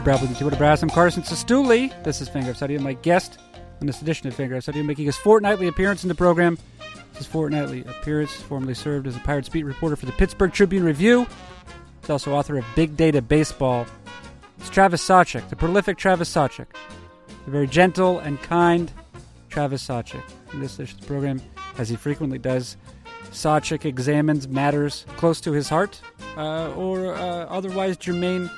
to Brad with Twitter Brass. I'm Carson Cistulli. This is Fangraphs Audio. My guest on this edition of Finger Audio, making his fortnightly appearance in the program. His fortnightly appearance, formerly served as a Pirates beat reporter for the Pittsburgh Tribune Review. He's also author of Big Data Baseball. It's Travis Sawchik, the prolific Travis Sawchik, the very gentle and kind Travis Sawchik. In this edition of the program, as he frequently does, Sawchik examines matters close to his heart uh, or uh, otherwise germane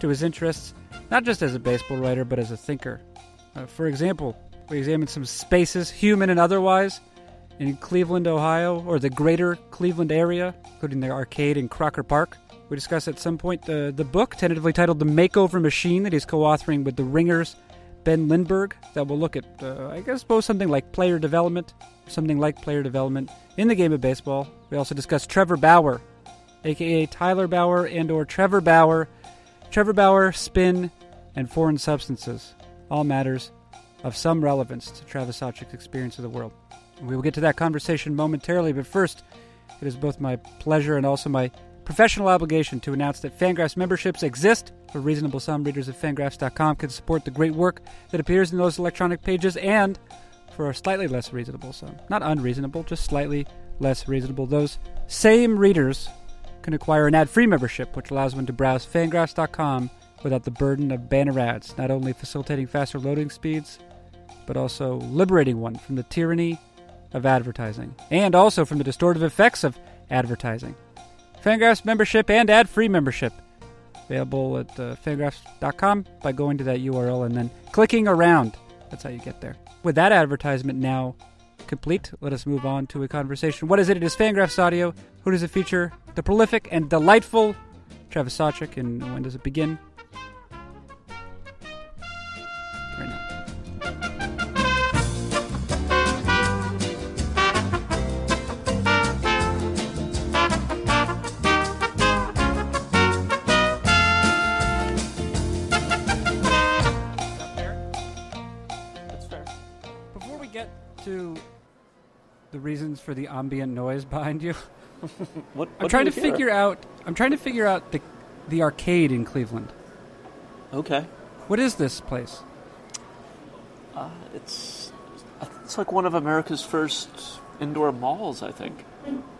to his interests, not just as a baseball writer, but as a thinker. Uh, for example, we examine some spaces, human and otherwise, in Cleveland, Ohio, or the greater Cleveland area, including the arcade in Crocker Park. We discuss at some point the, the book, tentatively titled The Makeover Machine, that he's co authoring with the Ringers Ben Lindbergh, that will look at, uh, I guess, both something like player development, something like player development in the game of baseball. We also discuss Trevor Bauer, aka Tyler Bauer and or Trevor Bauer, Trevor Bauer, spin, and foreign substances, all matters of some relevance to Travis Sawchik's experience of the world. We will get to that conversation momentarily, but first, it is both my pleasure and also my professional obligation to announce that Fangraphs memberships exist. For reasonable sum, readers of fangraphs.com can support the great work that appears in those electronic pages, and for a slightly less reasonable sum, not unreasonable, just slightly less reasonable, those same readers can acquire an ad-free membership, which allows one to browse fangraphs.com without the burden of banner ads, not only facilitating faster loading speeds, but also liberating one from the tyranny of advertising, and also from the distortive effects of advertising. Fangraphs membership and ad-free membership available at uh, fangraphs.com by going to that URL and then clicking around. That's how you get there. With that advertisement now complete, let us move on to a conversation. What is it? It is Fangraphs Audio. Who does it feature? The prolific and delightful Travis Sawchik. And when does it begin? Reasons for the ambient noise behind you, What, I'm trying to figure out. I'm trying to figure out the the arcade in Cleveland. Okay. What is this place? Uh, it's it's like one of America's first indoor malls, I think.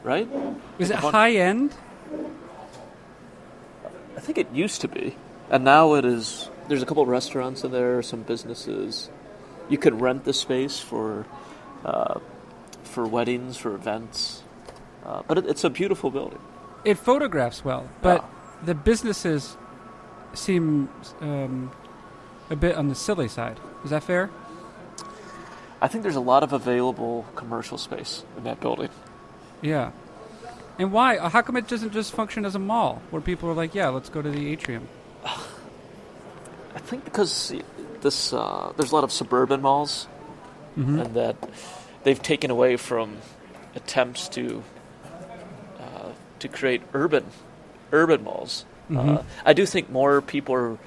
Right? Is it What- high end? I think it used to be, and now it is. There's a couple restaurants in there, some businesses. You could rent the space for uh, for weddings, for events. Uh, but it, it's a beautiful building. It photographs well, but the businesses seem um, a bit on the silly side. Is that fair? I think there's a lot of available commercial space in that building. Yeah. And why? Uh, How come it doesn't just function as a mall where people are like, yeah, let's go to the atrium? I think because this uh, there's a lot of suburban malls, Mm-hmm. and that they've taken away from attempts to uh, to create urban urban malls. Uh, Mhm. I do think more people are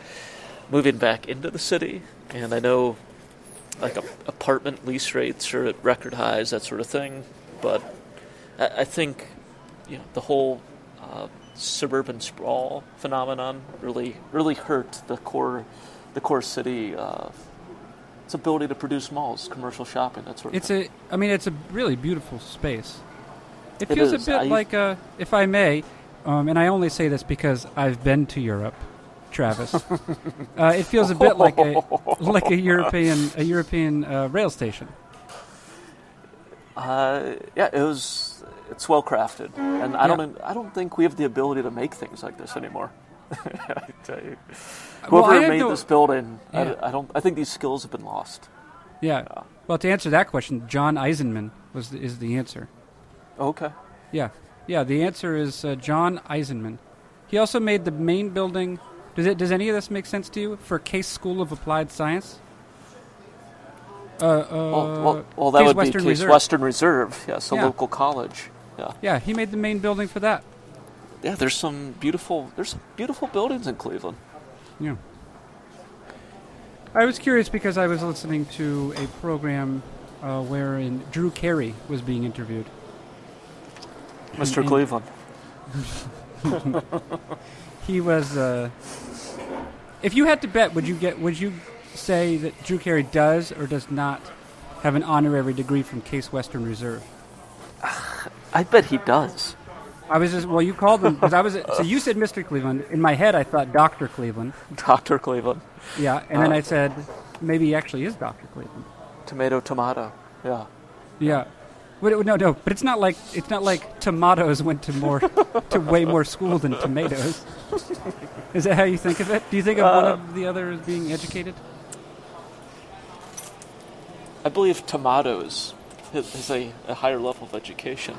moving back into the city, and I know like a, apartment lease rates are at record highs, that sort of thing. But I, I think you know the whole uh, suburban sprawl phenomenon really really hurt the core the core city. Its ability to produce malls, commercial shopping, that sort of It's thing. a. I mean, it's a really beautiful space. It It feels is. a bit I- like a, if I may, um, and I only say this because I've been to Europe, Travis. uh, it feels a bit like a like a European a European uh, rail station. Uh, yeah, it was. It's well crafted, and I Yeah. don't. I don't think we have the ability to make things like this anymore. I tell you, whoever have made this building, Yeah. I, I don't. I think these skills have been lost. Yeah. Well, to answer that question, John Eisenmann was the, is the answer. Okay. Yeah, yeah. The answer is uh, John Eisenmann. He also made the main building. Does it? Does any of this make sense to you for Case School of Applied Science? Uh, uh, well, well, well, that Case would Western be Case Reserve. Western Reserve. Yes, a Yeah. local college. Yeah, Yeah, he made the main building for that. yeah. There's some beautiful. There's some beautiful buildings in Cleveland. Yeah. I was curious because I was listening to a program uh, wherein Drew Carey was being interviewed. Mr. and- Cleveland. He was uh, If you had to bet, would you get? Would you say that Drew Carey does or does not have an honorary degree from Case Western Reserve? I bet he does. I was just well. You called him because I was. So you said Mr. Cleveland. In my head, I thought Doctor Cleveland. Doctor Cleveland, Yeah, and then Uh. I said maybe he actually is Doctor Cleveland. tomato, tomato. Yeah. Yeah. But it, no, no. But it's not like it's not like tomatoes went to more to way more school than tomatoes. Is that how you think of it? Do you think of one Uh, of the other as being educated? I believe tomatoes is is a, a higher level of education.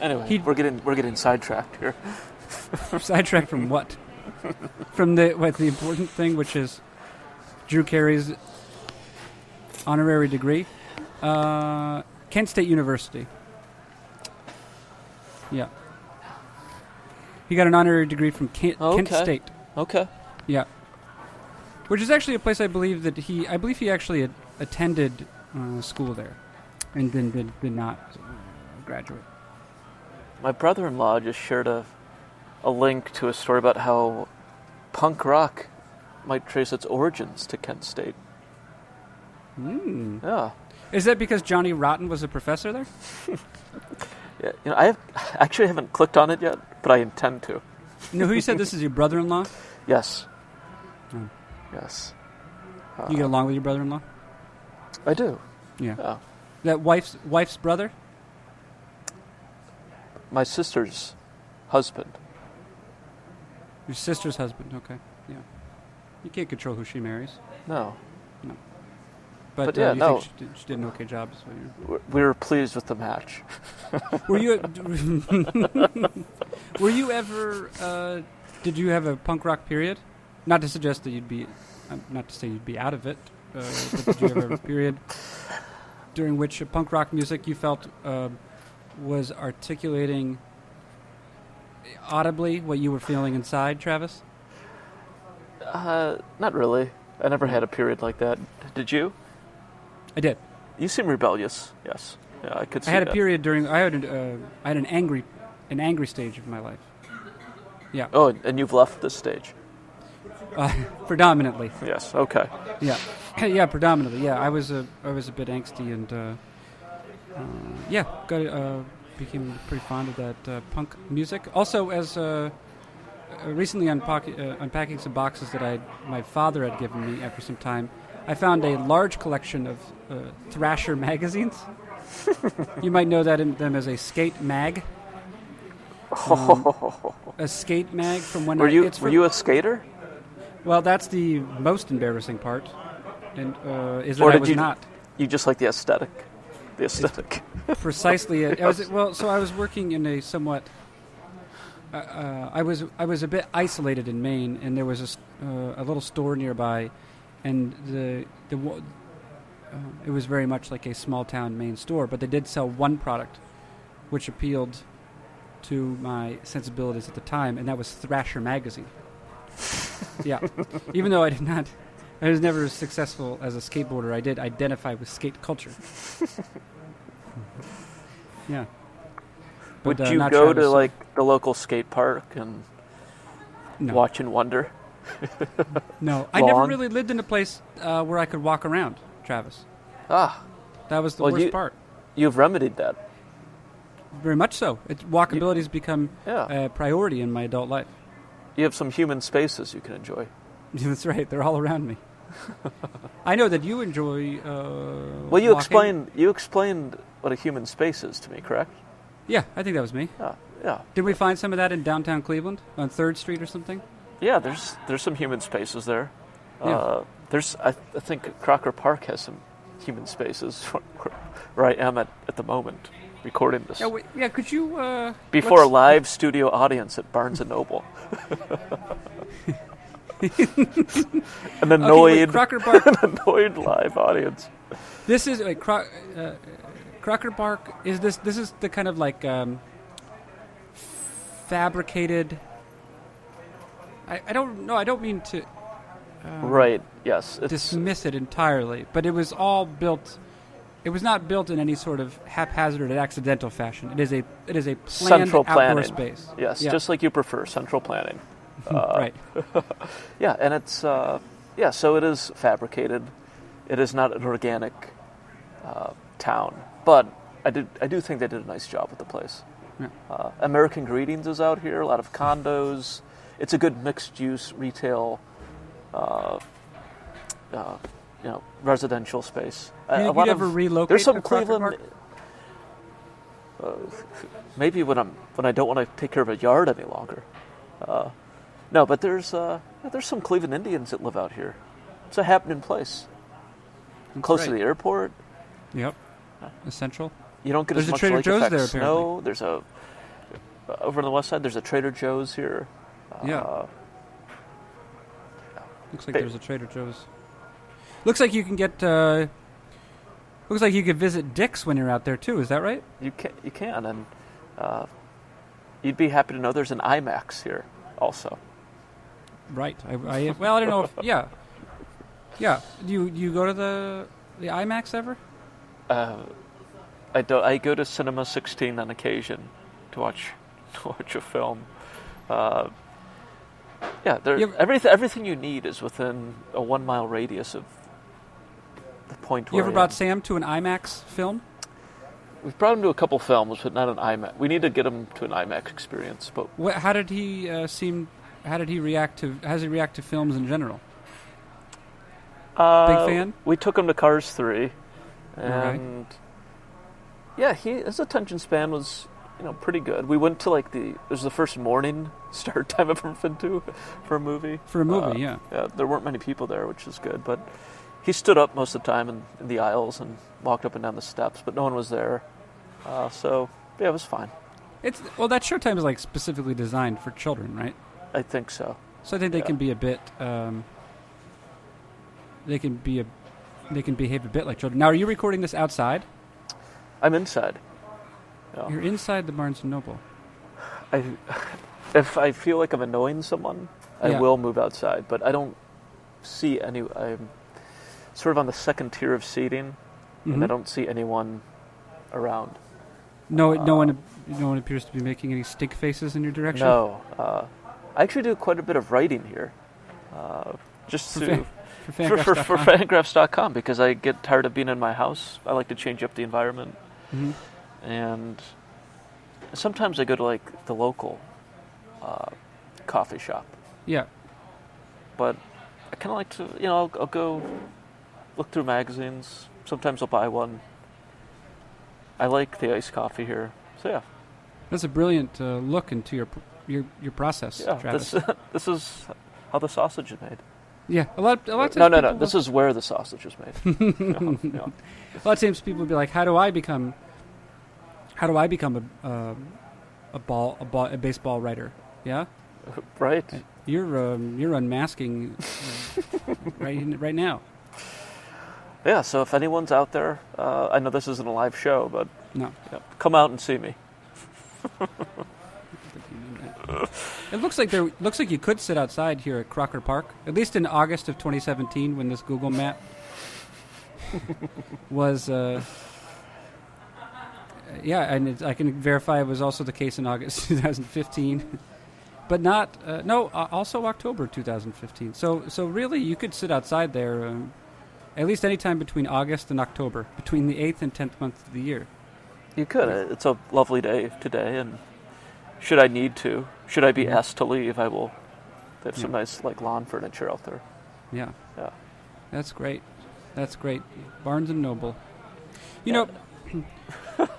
Anyway, He'd- we're getting we're getting sidetracked here. Sidetracked from what? from the what the important thing, which is Drew Carey's honorary degree, uh, Kent State University. Yeah. He got an honorary degree from Kent, Kent Okay. State. Okay. Yeah. Which is actually a place I believe that he, I believe he actually had attended uh, school there, and then did, did not uh, graduate. My brother-in-law just shared a a link to a story about how punk rock might trace its origins to Kent State. Mm. Yeah. Is that because Johnny Rotten was a professor there? Yeah, you know, I have, actually haven't clicked on it yet, but I intend to. You know who you said this is your brother-in-law? Yes. Hmm. Yes. You get along with your brother-in-law? I do. Yeah. Yeah. That wife's wife's brother? My sister's husband. Your sister's husband. Okay. Yeah. You can't control who she marries, No. but, But uh, yeah, you no. think she did, she did an okay job. So you're, We were pleased with the match. Were you? were you ever? Uh, did you have a punk rock period? Not to suggest that you'd be, um, not to say you'd be out of it. Uh, but did you ever have a period during which uh, punk rock music you felt uh, was articulating audibly what you were feeling inside, Travis? Uh, not really. I never had a period like that. Did you? I did. You seem rebellious. Yes. Yeah, I could I had a period during. I had. An, uh, I had an angry, an angry stage of my life. Yeah, Oh, and you've left this stage. uh, predominantly. Yes. Okay. Yeah, yeah, predominantly. Yeah, I was a I was a bit angsty and uh, yeah, got uh, became pretty fond of that uh, punk music. Also, as uh, uh, recently unpack- uh, unpacking some boxes that I my father had given me after some time, I found a large collection of uh, Thrasher magazines. you might know that in, them as a skate mag. Um, a skate mag from when were I, you were you a skater? well, that's the most embarrassing part, and uh, is that Or I did was you- not. You just like the aesthetic. The aesthetic. precisely it. I was well. So I was working in a somewhat. Uh, uh, I was I was a bit isolated in Maine, and there was a, uh, a little store nearby, and the the uh, it was very much like a small town Maine store, but they did sell one product, which appealed to my sensibilities at the time, and that was Thrasher magazine. yeah, even though I did not. I was never as successful as a skateboarder. I did identify with skate culture. Yeah. Would But, uh, you go Travis, to uh, like the local skate park and no. watch and wonder? No, I never really lived in a place uh, where I could walk around, Travis. Ah, That was the Well, worst you- part. you've remedied that. Very much so. It, walkability has become Yeah. a priority in my adult life. you have some human spaces you can enjoy. That's right. They're all around me. I know that you enjoy. Uh, Well, you walking. explained you explained what a human space is to me, correct? Yeah, I think that was me. Yeah, yeah, Did we find some of that in downtown Cleveland on Third Street or something? yeah. There's there's some human spaces there. Yeah. Uh, there's I, I think Crocker Park has some human spaces where, where I am at, at the moment recording this Yeah, wait, yeah. Could you uh, before a live studio audience at Barnes and Noble. An Okay, annoyed, Crocker Park. an annoyed live audience. This is wait, Cro- uh, Crocker Park. Is this this is the kind of like um, fabricated? I, I don't know. I don't mean to um, Right. Yes. Dismiss it entirely, but it was all built. It was not built in any sort of haphazard or accidental fashion. It is a it is a planned Central outdoor planning. space. Yes. Yeah. Just like you prefer central planning. Uh, right. Yeah, and it's uh, yeah. So it is fabricated. It is not an organic uh, town, but I did I do think they did a nice job with the place. Yeah. Uh, American Greetings is out here. A lot of condos. It's a good mixed use retail. Uh, uh, you know, residential space. You, a you'd ever of- relocate There's some Cleveland. Uh, maybe when I'm when I don't want to take care of a yard any longer. Uh, no, but there's uh, there's some Cleveland Indians that live out here. It's a happening place, close to the airport. Yep. Essential. You don't get There's as a much Trader lake Joe's effect there, snow. There's a uh, over on the west side. There's a Trader Joe's here. Yeah. Uh, Looks like They- there's a Trader Joe's. Looks like you can get. Uh, looks like you could visit Dick's when you're out there too. Is that right? you can you can, and uh, you'd be happy to know there's an IMAX here also. Right. I, I well, I don't know. if... Yeah. Yeah. Do you do you go to the the IMAX ever? Uh, I do, I go to Cinema 16 on occasion to watch to watch a film. Uh, yeah, there, ever- everything everything you need is within a one mile radius of the point You ever brought am. Sam to an IMAX film? We've brought him to a couple films, but not an IMAX. We need to get him to an IMAX experience. But What, how did he uh, seem? How did he react to? How does he react to films in general? uh, Big fan? We took him to Cars Three, Okay. and yeah, he his attention span was you know pretty good. We went to like the it was the first morning start time I've ever been to for a movie. For a movie, Uh, yeah. Yeah, there weren't many people there, which is good. But he stood up most of the time in, in the aisles and walked up and down the steps, but no one was there. Uh, so yeah, it was fine. It's well, that Showtime is like specifically designed for children, right? I think so. So I think they Yeah. can be a bit. Um, they can be a. They can behave a bit like children. Now, are you recording this outside? I'm inside. Yeah. You're inside the Barnes and Noble. I, if I feel like I'm annoying someone, I Yeah. will move outside. But I don't see any. I'm sort of on the second tier of seating, and I Mhm. don't see anyone around. No, no uh, one. No one appears to be making any stink faces in your direction. No, uh, I actually do quite a bit of writing here, uh, just For to fan- for for, for, fangraphs.com. because I get tired of being in my house. I like to change up the environment, Mhm. and sometimes I go to like the local uh, coffee shop. Yeah. But I kind of like to, you know, I'll, I'll go look through magazines. Sometimes I'll buy one. I like the iced coffee here, so yeah, That's a brilliant uh, look into your your your process, yeah. Travis. This this is how the sausage is made. yeah, a lot. A lot of No, no, no. This is where the sausage is made. A lot of times people will be like, "How do I become? How do I become a um, a ball a ball a baseball writer?" Yeah, Right. you're um, you're unmasking uh, right right now. Yeah. So if anyone's out there, uh, I know this isn't a live show, but No, yeah, come out and see me. It looks like there looks like you could sit outside here at Crocker Park, at least in August of 2017 when this Google map was. Uh, yeah, and it, I can verify it was also the case in August 2015, but not uh, no, uh, also October 2015. So so really, you could sit outside there um, at least any time between August and October, between the eighth and tenth month of the year. You could. It's a lovely day today, and should I need to, should I be asked to leave, I will. They have some Yeah. nice like lawn furniture out there. Yeah, Yeah. that's great. That's great. Barnes and Noble. You know,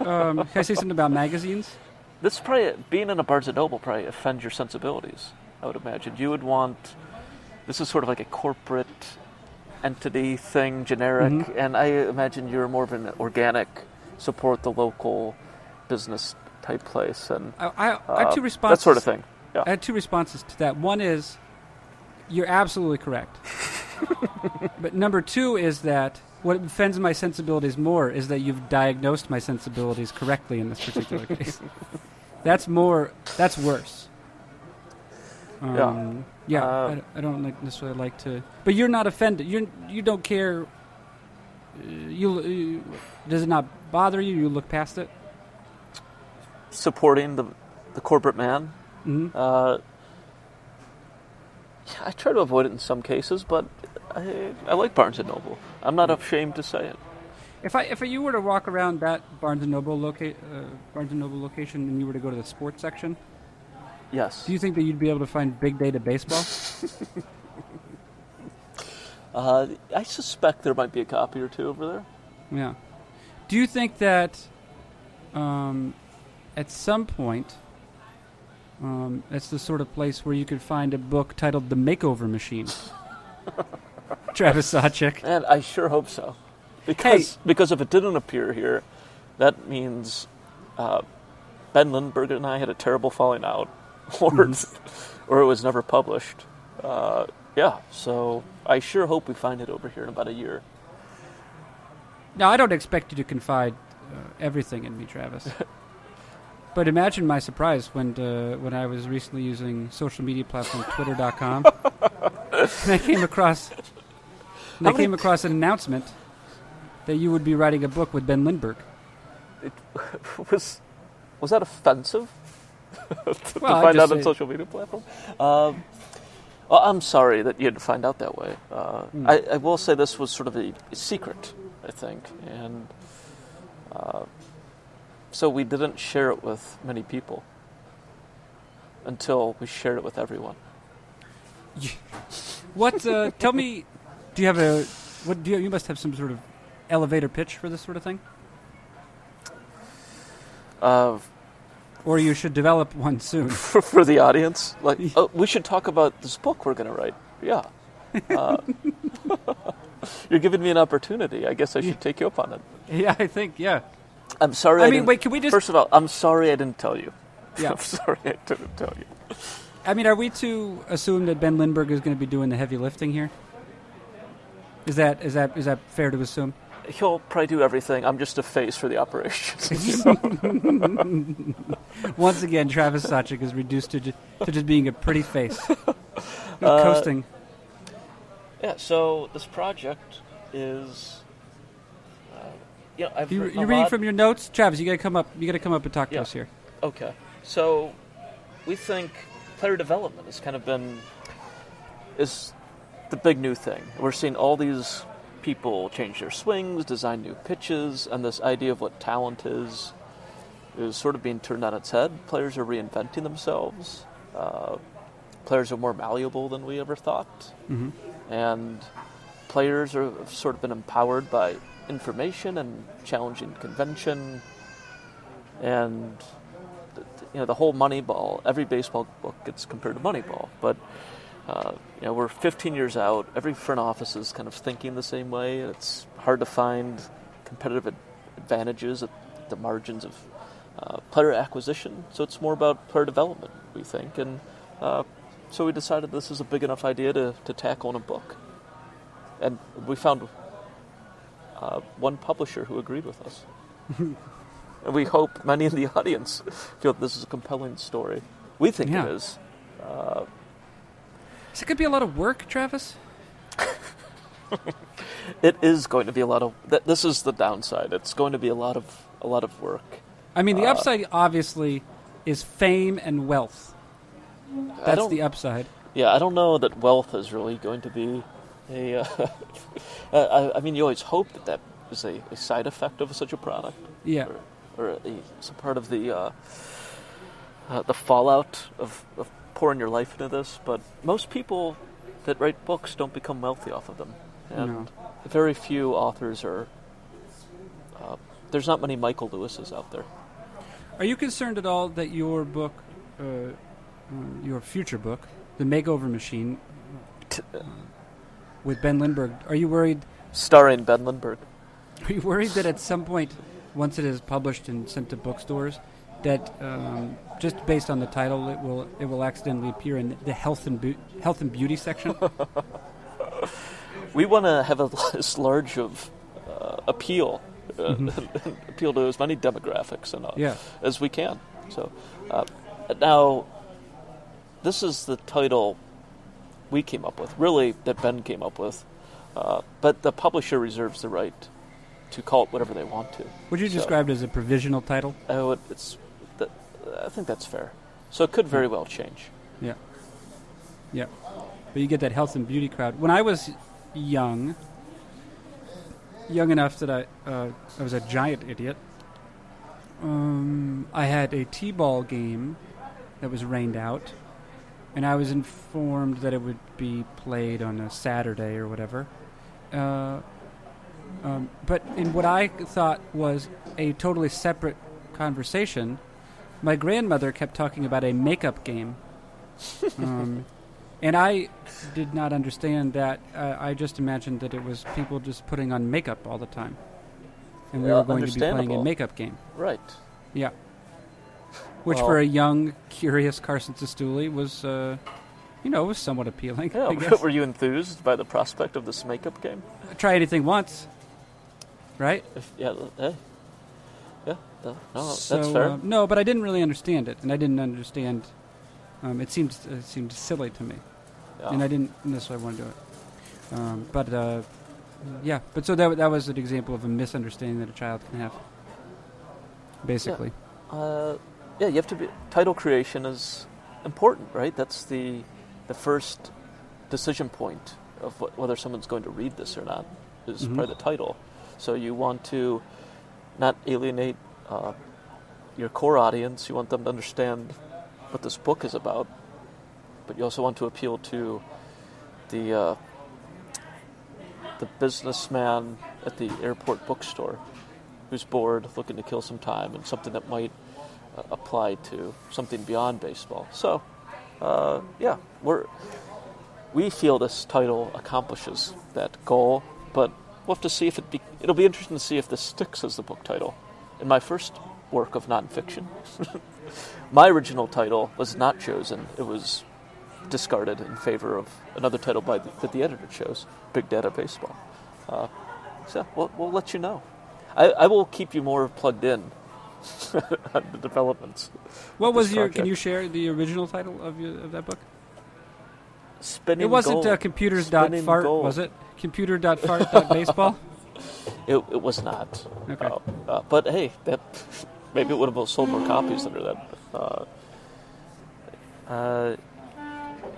um, can I say something about magazines? This probably being in a Barnes and Noble probably offends your sensibilities. I would imagine you would want. This is sort of like a corporate entity thing, generic, Mhm. and I imagine you're more of an organic, support the local business type place, and I, I, I uh, have two responses. that sort of thing. I had two responses to that. One is, you're absolutely correct. but number two is that what offends my sensibilities more is that you've diagnosed my sensibilities correctly in this particular case. That's more. That's worse. Um, yeah. Uh, I don't- I, don't like necessarily like to. But you're not offended. You you don't care. uh, You, you does it not bother you? You look past it. Supporting the the corporate man. hmm Uh, Yeah, I try to avoid it in some cases, but I, I like Barnes and Noble. I'm not ashamed to say it. If I if you were to walk around that Barnes and Noble loca- uh, Barnes and Noble location and you were to go to the sports section, Yes. do you think that you'd be able to find Big Data Baseball? Uh, I suspect there might be a copy or two over there. yeah. Do you think that um, at some point um, that's the sort of place where you could find a book titled The Makeover Machine? Travis Sawchik. And I sure hope so. Because, because if it didn't appear here, that means uh, Ben Lindbergh and I had a terrible falling out, or, or it was never published. Uh, yeah, so I sure hope we find it over here in about a year. Now, I don't expect you to confide uh, everything in me, Travis. but imagine my surprise when uh, when I was recently using social media platform Twitter.com, and I came across and I came across an announcement that you would be writing a book with Ben Lindbergh. It was was that offensive to Well, find out on social media platform? Um, well, I'm sorry that you had to find out that way. Uh, Hmm. I, I will say this was sort of a, a secret, I think, and uh, so we didn't share it with many people until we shared it with everyone. What? Uh, tell me, do you have a what? Do you, you must have some sort of elevator pitch for this sort of thing, Uh, or you should develop one soon. for, for the audience, like oh, we should talk about this book we're going to write. Yeah. Uh, you're giving me an opportunity. I guess I should take you up on it. yeah, I think. Yeah. I'm sorry. I I mean, wait, can we just- First of all, I'm sorry I didn't tell you. Yeah. I'm sorry I didn't tell you. I mean, are we to assume that Ben Lindbergh is going to be doing the heavy lifting here? Is that is that is that fair to assume? He'll probably do everything. I'm just a face for the operation. Once again, Travis Sawchik is reduced to, ju- to just being a pretty face, Uh, coasting. yeah. So this project is, I've You, written you a reading lot- from your notes, Travis? You got to come up. You got to come up and talk to us here. Okay. So we think player development has kind of been is the big new thing. We're seeing all these people change their swings, design new pitches, and this idea of what talent is is sort of being turned on its head. Players are reinventing themselves. Uh, players are more malleable than we ever thought, hmm and players are have sort of been empowered by information and challenging convention, and you know the whole Moneyball. Every baseball book gets compared to Moneyball, but uh, you know we're 15 years out. Every front office is kind of thinking the same way. It's hard to find competitive ad- advantages at the margins of uh, player acquisition. So it's more about player development, we think, and uh, so we decided this is a big enough idea to, to tackle in a book. And we found uh, one publisher who agreed with us. and we hope many in the audience feel this is a compelling story. We think Yeah. it is. Uh, Is it going to be a lot of work, Travis? it is going to be a lot of. Th- this is the downside. It's going to be a lot of a lot of work. I mean, the Uh, upside obviously is fame and wealth. That's the upside. Yeah, I don't know that wealth is really going to be a. Uh, I, I mean, you always hope that that is a, a side effect of such a product, Yeah. or, or a, it's a part of the uh, uh, the fallout of, of pouring your life into this. But most people that write books don't become wealthy off of them, and No. very few authors are. Uh, there's not many Michael Lewises out there. Are you concerned at all that your book, uh, uh, your future book, The Makeover Machine, T- with Ben Lindbergh, are you worried? starring Ben Lindbergh. Are you worried that at some point, once it is published and sent to bookstores, that um, just based on the title, it will it will accidentally appear in the health and bu- health and beauty section? we want to have a as large of uh, appeal, uh, appeal to as many demographics and uh, Yeah. as we can. So uh, now, this is the title we came up with, really that Ben came up with, uh, but the publisher reserves the right to call it whatever they want to. Would you So- describe it as a provisional title? I would, it's, that, I think that's fair. So it could very well change. Yeah. Yeah. but you get that health and beauty crowd. When I was young, young enough that I uh, I was a giant idiot. Um, I had a t-ball game that was rained out, and I was informed that it would be played on a Saturday or whatever. Uh, um, but in what I thought was a totally separate conversation, my grandmother kept talking about a makeup game. um, and I did not understand that. Uh, I just imagined that it was people just putting on makeup all the time. And we Well, were going to be playing a makeup game. Right. Yeah. Which Well- for a young, curious Carson Cistulli was, uh, you know, was somewhat appealing. Yeah, I guess. were you enthused by the prospect of this makeup game? Try anything once, right? If, yeah, hey. Yeah, no, no so, that's fair. uh, no, but I didn't really understand it, and I didn't understand. Um, it seemed it seemed silly to me, yeah. and I didn't necessarily want to do it. Um, but uh, yeah, but so that that was an example of a misunderstanding that a child can have. Basically, Uh, yeah, you have to be. Title creation is important, right? That's the the first decision point of what, whether someone's going to read this or not. Is Mhm. probably the title. So you want to not alienate uh, your core audience. You want them to understand what this book is about, but you also want to appeal to the uh, the businessman at the airport bookstore who's bored, looking to kill some time, and something that might apply to something beyond baseball. So, uh, yeah, we're we feel this title accomplishes that goal, but we'll have to see if it. Be, it'll be interesting to see if this sticks as the book title. In my first work of nonfiction, my original title was not chosen. It was discarded in favor of another title by the, that the editor chose, Big Data Baseball. Uh, so we'll, we'll let you know. I, I will keep you more plugged in the developments. what was your? Can you share the original title of your, of that book? Spinning it wasn't gold. uh, computers dot fart, gold. was it? Computer dot fart dot baseball. It, it was not. Okay. Uh, uh, but hey, that maybe it would have sold more copies under that. Uh, uh,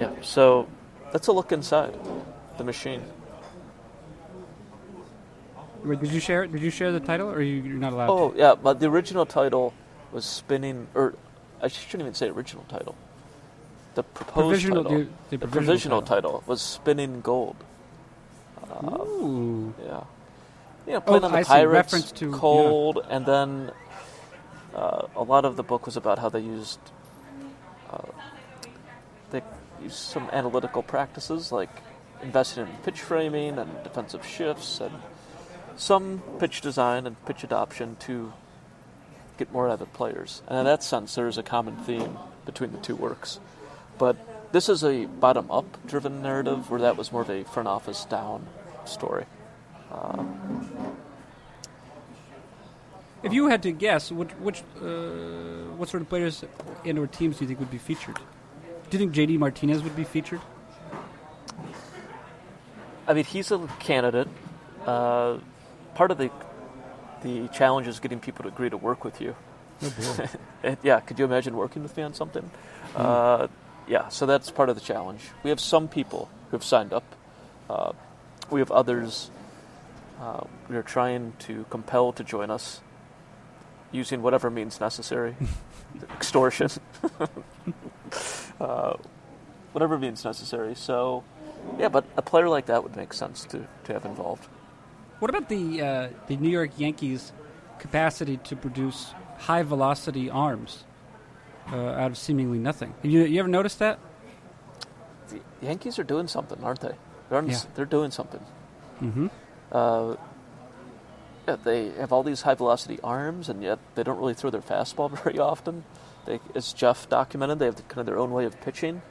yeah. So that's a look inside the machine. Wait, did you share it? Did you share the title, or you, you're not allowed? To Oh yeah, but the original title was spinning, or I shouldn't even say original title. The proposed provisional. title, The, the the provisional, provisional title. was spinning gold. Uh, Ooh. Yeah. You know, playing Oh, on the I. Pirates, Reference to- yeah. cold, and then uh, a lot of the book was about how they used uh, they used some analytical practices like investing in pitch framing and defensive shifts and some pitch design and pitch adoption to get more out of the players. And in that sense, there is a common theme between the two works. But this is a bottom up driven narrative where that was more of a front office down story. Uh, If you had to guess, which, which uh, what sort of players and or teams do you think would be featured? Do you think JD Martinez would be featured? I mean, he's a candidate. Uh, part of the the challenge is getting people to agree to work with you. And, yeah, could you imagine working with me on something? Uh, yeah, so that's part of the challenge. We have some people who have signed up. Uh, we have others uh, we are trying to compel to join us using whatever means necessary extortion, uh, whatever means necessary. So, yeah, but a player like that would make sense to, to have involved. What about the uh, the New York Yankees' capacity to produce high velocity arms uh, out of seemingly nothing? Have you, you ever noticed that? The Yankees are doing something, aren't they? They're, Yeah. they're doing something. Mm-hmm. Uh, yeah, they have all these high velocity arms, and yet they don't really throw their fastball very often. They, as Jeff documented, they have the, kind of their own way of pitching.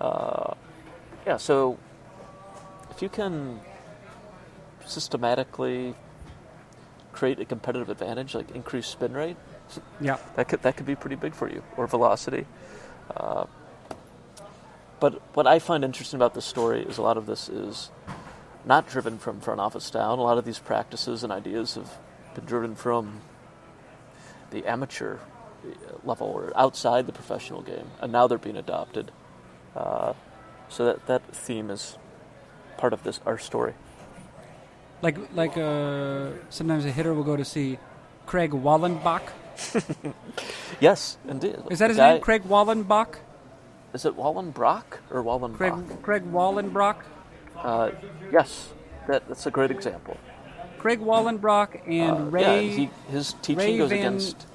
Uh, yeah, so if you can systematically create a competitive advantage, like increase spin rate, Yeah. that could that could be pretty big for you, or velocity. Uh, but what I find interesting about this story is a lot of this is not driven from front office down. A lot of these practices and ideas have been driven from the amateur uh, level or outside the professional game, and now they're being adopted. Uh, So that that theme is part of this our story. Like like uh, sometimes a hitter will go to see Craig Wallenbach. Yes, indeed. Is that his guy- name? Craig Wallenbach. Is it Wallenbrock or Wallenbach? Craig Craig Wallenbrock. Uh, yes, that, that's a great example. Craig Wallenbrock and Uh, Ray. yeah, he, his teaching Ray goes Van- against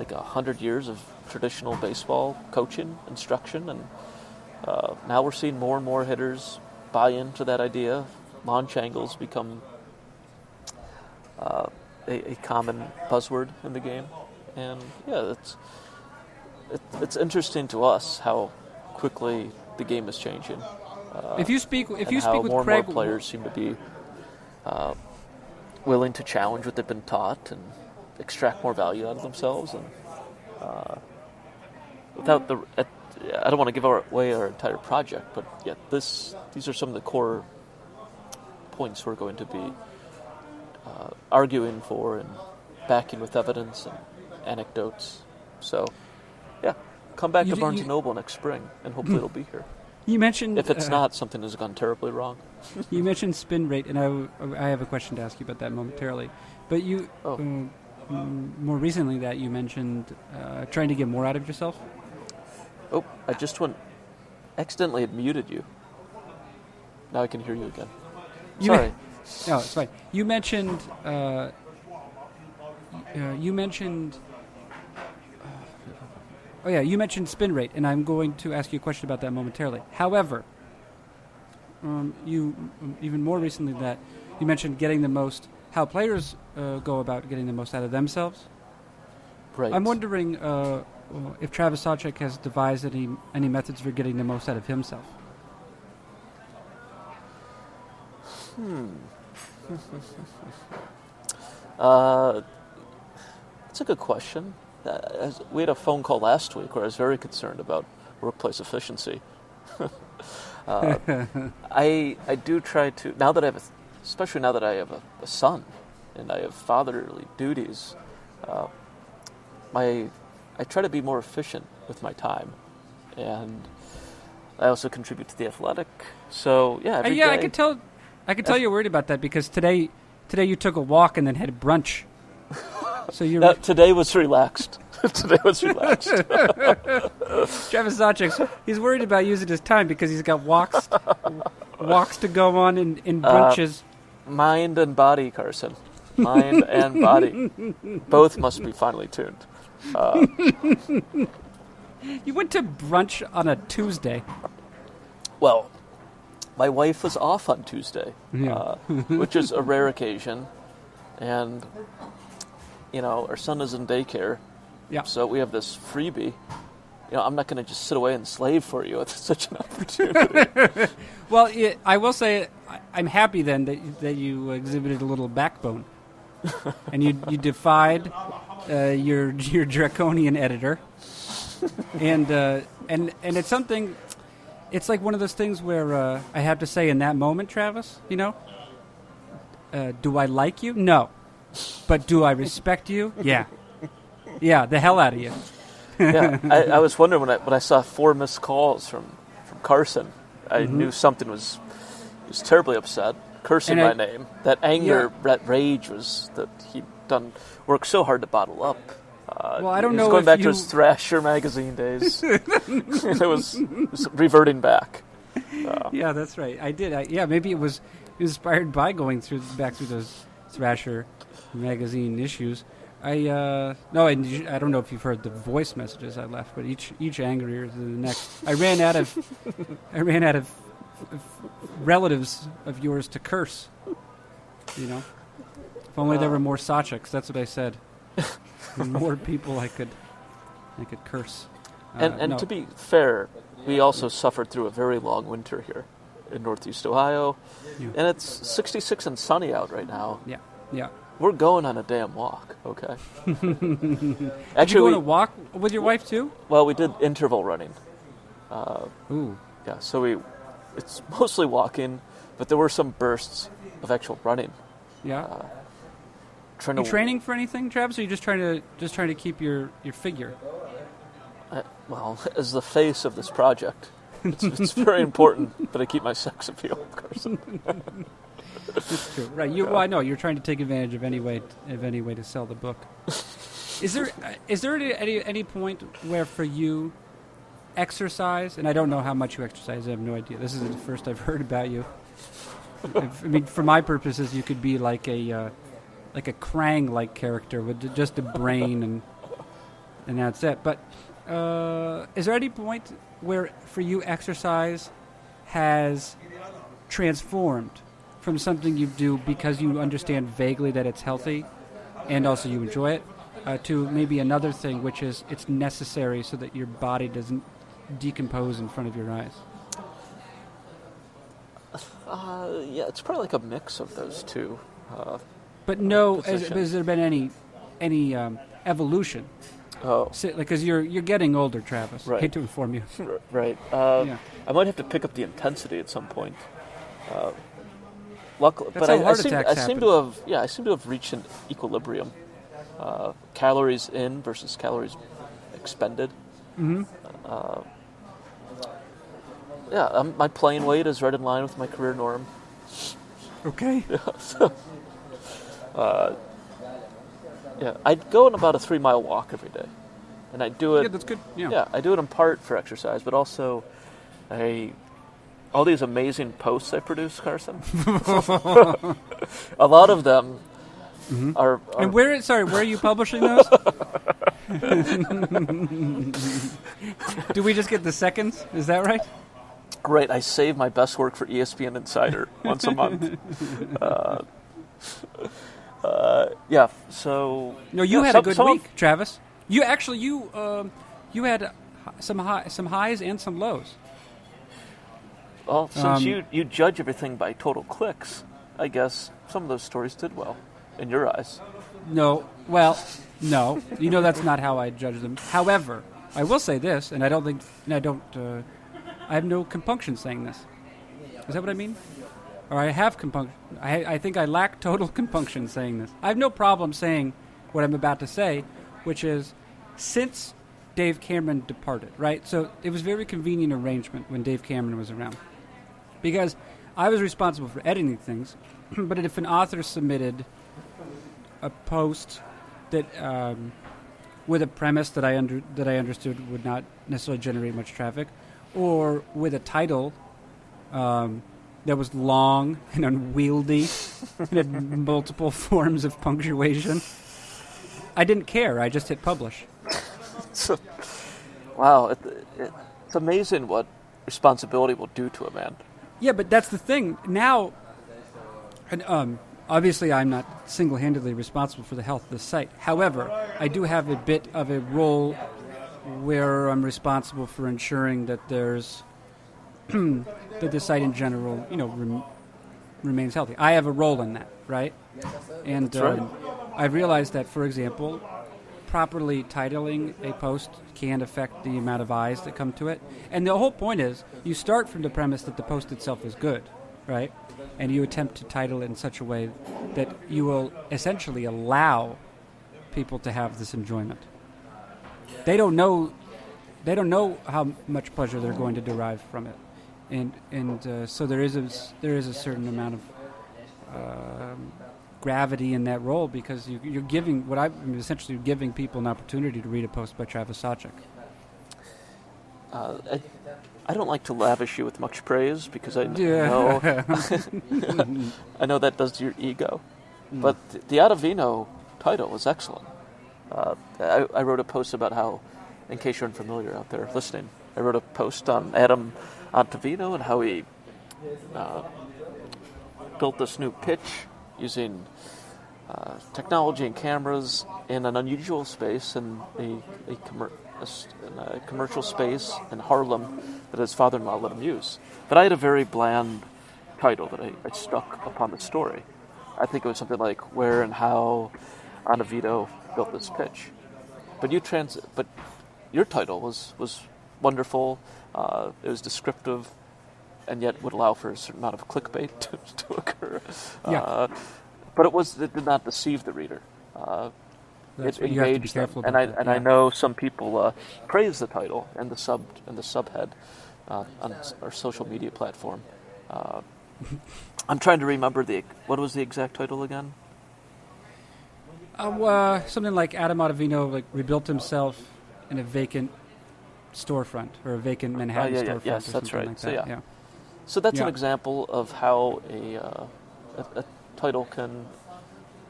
like a hundred years of traditional baseball coaching instruction, and uh, now we're seeing more and more hitters buy into that idea. Launch angles become uh, a, a common buzzword in the game, and yeah, it's it, it's interesting to us how quickly the game is changing. Uh, if you speak if you how speak with more Craig and more players seem to be uh, willing to challenge what they've been taught and extract more value out of themselves. And uh, without the, I don't want to give away our entire project, but yet this, these are some of the core points we're going to be uh, arguing for and backing with evidence and anecdotes. So, yeah, come back You to Barnes you- and Noble next spring, and hopefully it'll be here. you mentioned If it's uh, not, something has gone terribly wrong. You mentioned spin rate, and I, w- I have a question to ask you about that momentarily. But you, Oh. um, more recently, that you mentioned uh, trying to get more out of yourself. Oh, I just went accidentally muted you. Now I can hear you again. You Sorry. No, it's fine. You mentioned, uh, uh, you mentioned. Oh yeah, you mentioned spin rate, and I'm going to ask you a question about that momentarily. However, um, you um, even more recently that you mentioned getting the most, how players uh, go about getting the most out of themselves. right. I'm wondering uh, if Travis Sawchik has devised any any methods for getting the most out of himself. Uh, that's a good question. Uh, we had a phone call last week where I was very concerned about workplace efficiency. uh, I I do try to now that I have, a, especially now that I have a, a son, and I have fatherly duties. Uh, my I try to be more efficient with my time, and I also contribute to the athletic. So yeah, Uh, yeah, I day- could tell. I can tell you're worried about that because today, today you took a walk and then had brunch. So you're Uh, today was relaxed. today was relaxed. Travis Sawchik. He's worried about using his time because he's got walks, walks to go on in, in Uh, brunches. Mind and body, Carson. Mind and body. Both must be finely tuned. Uh, you went to brunch on a Tuesday. well, my wife was off on Tuesday, Yeah. uh, which is a rare occasion. And, you know, our son is in daycare, Yeah. so we have this freebie. You know, I'm not going to just sit away and slave for you. It's such an opportunity. Well, it, I will say I'm happy then that you- that you exhibited a little backbone, and you you defied uh, your your draconian editor, and uh, and and it's something. It's like one of those things where uh, I have to say in that moment, Travis. You know, uh, do I like you? No, but do I respect you? Yeah, yeah, the hell out of you. yeah, I, I was wondering when I when I saw four missed calls from from Carson, I Mm-hmm. knew something was he was terribly upset, cursing I- my name. That anger, that rage was that he'd done worked so hard to bottle up. Uh, Well, I don't know going back you- to his Thrasher magazine days. it, was, reverting back. Yeah, that's right. I did. I, yeah, maybe it was inspired by going through back through those Thrasher magazine issues. I uh, no, you- I don't know if you've heard the voice messages I left, but each each angrier than the next. I ran out of I ran out of f- relatives of yours to curse. You know, if only there were more Sawchiks. That's what I said. more people I could I could curse. Uh, And, and no. to be fair, we also suffered through a very long winter here in Northeast Ohio, Yeah. and it's 66 and sunny out right now. yeah, yeah. We're going on a damn walk, okay? Did you Actually, go on we, a walk with your wife too? well, we did interval running. Ooh. Yeah, so we, it's mostly walking, but there were some bursts of actual running. Yeah. Trying you to training for anything, Travis? Or are you just trying to just trying to keep your, your figure? uh, well, as the face of this project, it's, it's very important that I keep my sex appeal, Carson. It's true, right? You, well, I know you're trying to take advantage of any way of any way to sell the book. Is there uh, there any, any any point where for you exercise? And I don't know how much you exercise. I have no idea. This is the first I've heard about you. I mean, for my purposes, you could be like a uh, like a Krang like character with just a brain and and that's it. But uh, is there any point where for you exercise has transformed from something you do because you understand vaguely that it's healthy and also you enjoy it uh, to maybe another thing which is it's necessary so that your body doesn't decompose in front of your eyes Uh, yeah, it's probably like a mix of those two. Uh, but no has, has there been any any um, evolution oh, because like, 'cause you're you're getting older travis Right. hate to inform you right. Uh, Yeah. I might have to pick up the intensity at some point. Uh, luckily, That's but how I, I, seem, I seem to have yeah, I seem to have reached an equilibrium. Uh, calories in versus calories expended. hmm Uh, yeah, um, my playing weight is right in line with my career norm. okay Uh, yeah, I go on about a three mile walk every day, and I do it. yeah that's good yeah, Yeah, I do it in part for exercise, but also I all these amazing posts I produce, Carson. a lot of them are, are Mm-hmm. and where sorry where are you publishing those do we just get the seconds is that right right. I save my best work for ESPN Insider once a month. Uh, uh, yeah, so No, you yeah, had some- a good some of- week, Travis. You actually you um, you had some high, some highs and some lows. well, since Um, you you judge everything by total clicks, I guess some of those stories did well in your eyes. No, well, no, you know that's not how I judge them. However, I will say this, and I don't think, and I don't, uh, I have no compunction saying this. Is that what I mean? Or I have compunction. I, I think I lack total compunction saying this. I have no problem saying what I'm about to say, which is since Dave Cameron departed, right? So it was very convenient arrangement when Dave Cameron was around. Because I was responsible for editing things, but if an author submitted a post that um, with a premise that I under that I understood would not necessarily generate much traffic, or with a title um, that was long and unwieldy and had multiple forms of punctuation. I didn't care. I just hit publish. So, wow, it, it, it's amazing what responsibility will do to a man. Yeah, but that's the thing. Now, and, um, obviously, I'm not single handedly responsible for the health of the site. However, I do have a bit of a role where I'm responsible for ensuring that there's that the site in general, you know, rem- remains healthy. I have a role in that, right? And right. um, I've realized that, for example, properly titling a post can affect the amount of eyes that come to it. And the whole point is you start from the premise that the post itself is good, right? And you attempt to title it in such a way that you will essentially allow people to have this enjoyment. They don't know they don't know how much pleasure they're going to derive from it. And and uh, so there is a there is a certain amount of um, gravity in that role because you, you're giving what I'm essentially giving people an opportunity to read a post by Travis Sawchik. Uh, I, I don't like to lavish you with much praise because I Yeah. know I know that does your ego. But the, the Ottavino title was excellent. Uh, I, I wrote a post about how, in case you're unfamiliar out there listening, I wrote a post on Adam Ottavino and how he uh, built this new pitch using uh, technology and cameras in an unusual space in a, a, a in a commercial space in Harlem that his father-in-law let him use. But I had a very bland title that I, I stuck upon the story. I think it was something like "Where and How Ottavino Built This Pitch." But you trans, but your title was was wonderful. Uh, it was descriptive, and yet would allow for a certain amount of clickbait to, to occur. Yeah. Uh, but it was it did not deceive the reader. Uh, it what you have to be engaged them. and I that, and yeah. I know some people uh, praise the title and the sub and the subhead. uh, on our social media platform. Uh, I'm trying to remember the what was the exact title again. Uh, something like Adam Ottavino like rebuilt himself in a vacant storefront or a vacant Manhattan Oh, yeah, yeah, storefront. yes, or that's right. Like So, that. yeah. So that's an example of how a, uh, a, a title can